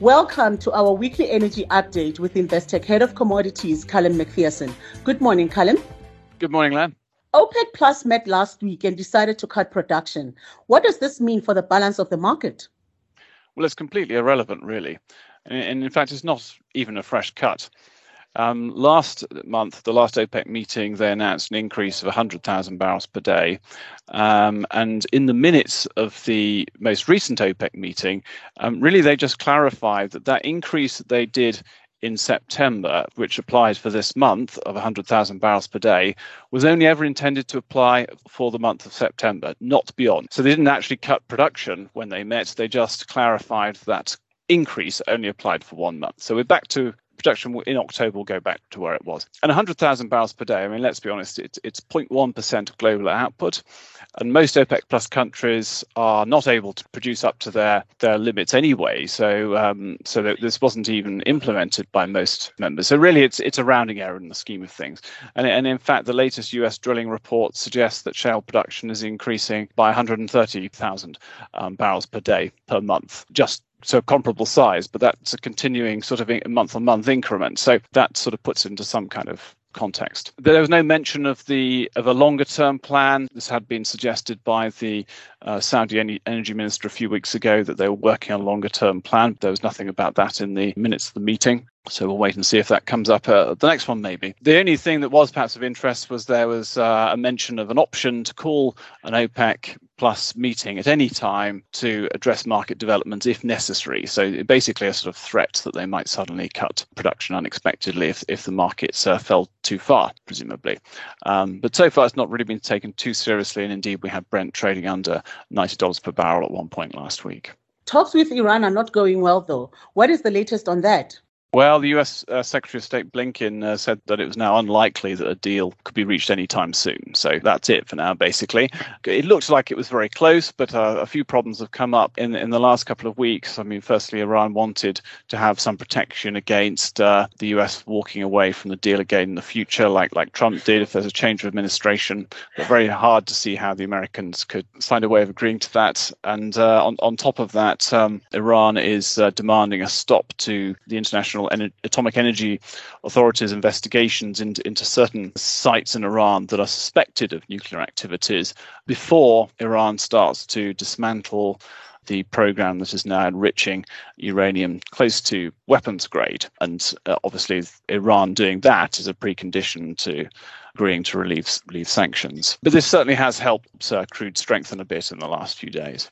Welcome to our weekly energy update with Investec Head of Commodities, Callum McPherson. Good morning, Callum. Good morning, Len. OPEC Plus met last week and decided to cut production. What does this mean for the balance of the market? Well, it's completely irrelevant, really. And in fact, it's not even a fresh cut. Um, last month, the last OPEC meeting, they announced an increase of 100,000 barrels per day. Um, and in the minutes of the most recent OPEC meeting, um, really they just clarified that that increase that they did in September, which applied for this month of 100,000 barrels per day, was only ever intended to apply for the month of September, not beyond. So they didn't actually cut production when they met, they just clarified that increase only applied for one month. So we're back to production in October will go back to where it was. And 100,000 barrels per day, I mean, let's be honest, it's, it's 0.1% of global output. And most OPEC plus countries are not able to produce up to their, their limits anyway. So um, so this wasn't even implemented by most members. So really, it's it's a rounding error in the scheme of things. And, and in fact, the latest US drilling report suggests that shale production is increasing by 130,000 um, barrels per day per month just so comparable size, but that's a continuing sort of month on month increment. So that sort of puts into some kind of context. There was no mention of the of a longer term plan. This had been suggested by the uh, Saudi energy minister a few weeks ago that they were working on a longer term plan. There was nothing about that in the minutes of the meeting. So we'll wait and see if that comes up. Uh, the next one, maybe. The only thing that was perhaps of interest was there was uh, a mention of an option to call an OPEC plus meeting at any time to address market developments if necessary. So basically, a sort of threat that they might suddenly cut production unexpectedly if, if the markets uh, fell too far, presumably. Um, but so far, it's not really been taken too seriously. And indeed, we had Brent trading under $90 per barrel at one point last week. Talks with Iran are not going well, though. What is the latest on that? Well, the US uh, Secretary of State Blinken uh, said that it was now unlikely that a deal could be reached anytime soon. So that's it for now, basically. It looked like it was very close, but uh, a few problems have come up in, in the last couple of weeks. I mean, firstly, Iran wanted to have some protection against uh, the US walking away from the deal again in the future, like, like Trump did if there's a change of administration. But very hard to see how the Americans could find a way of agreeing to that. And uh, on, on top of that, um, Iran is uh, demanding a stop to the international Atomic Energy Authority's investigations into, into certain sites in Iran that are suspected of nuclear activities before Iran starts to dismantle the program that is now enriching uranium close to weapons grade. And uh, obviously, Iran doing that is a precondition to agreeing to relieve, relieve sanctions. But this certainly has helped uh, crude strengthen a bit in the last few days.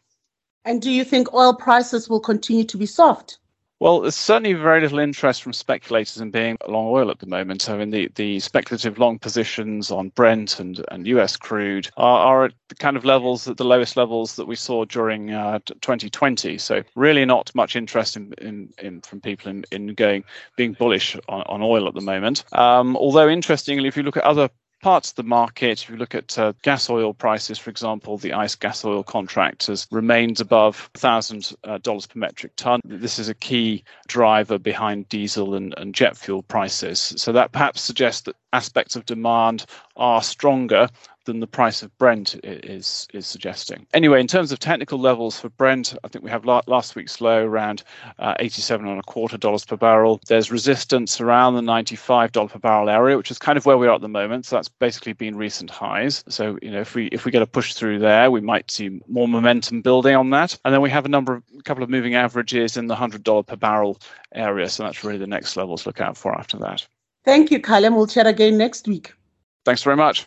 And do you think oil prices will continue to be soft? Well, there's certainly very little interest from speculators in being long oil at the moment. I mean, the, the speculative long positions on Brent and, and US crude are, are at the kind of levels, at the lowest levels that we saw during uh, 2020. So, really not much interest in, in, in from people in, in going being bullish on, on oil at the moment. Um, although, interestingly, if you look at other parts of the market, if you look at uh, gas oil prices, for example, the ICE gas oil contract has remained above $1,000 uh, per metric ton. This is a key driver behind diesel and, and jet fuel prices. So that perhaps suggests that aspects of demand are stronger than the price of Brent is is suggesting. Anyway, in terms of technical levels for Brent, I think we have last week's low around uh, 87 and a quarter dollars per barrel. There's resistance around the 95 dollar per barrel area, which is kind of where we are at the moment. So that's basically been recent highs. So you know, if we if we get a push through there, we might see more momentum building on that. And then we have a number of a couple of moving averages in the hundred dollar per barrel area. So that's really the next level to look out for after that. Thank you, Callum. We'll chat again next week. Thanks very much.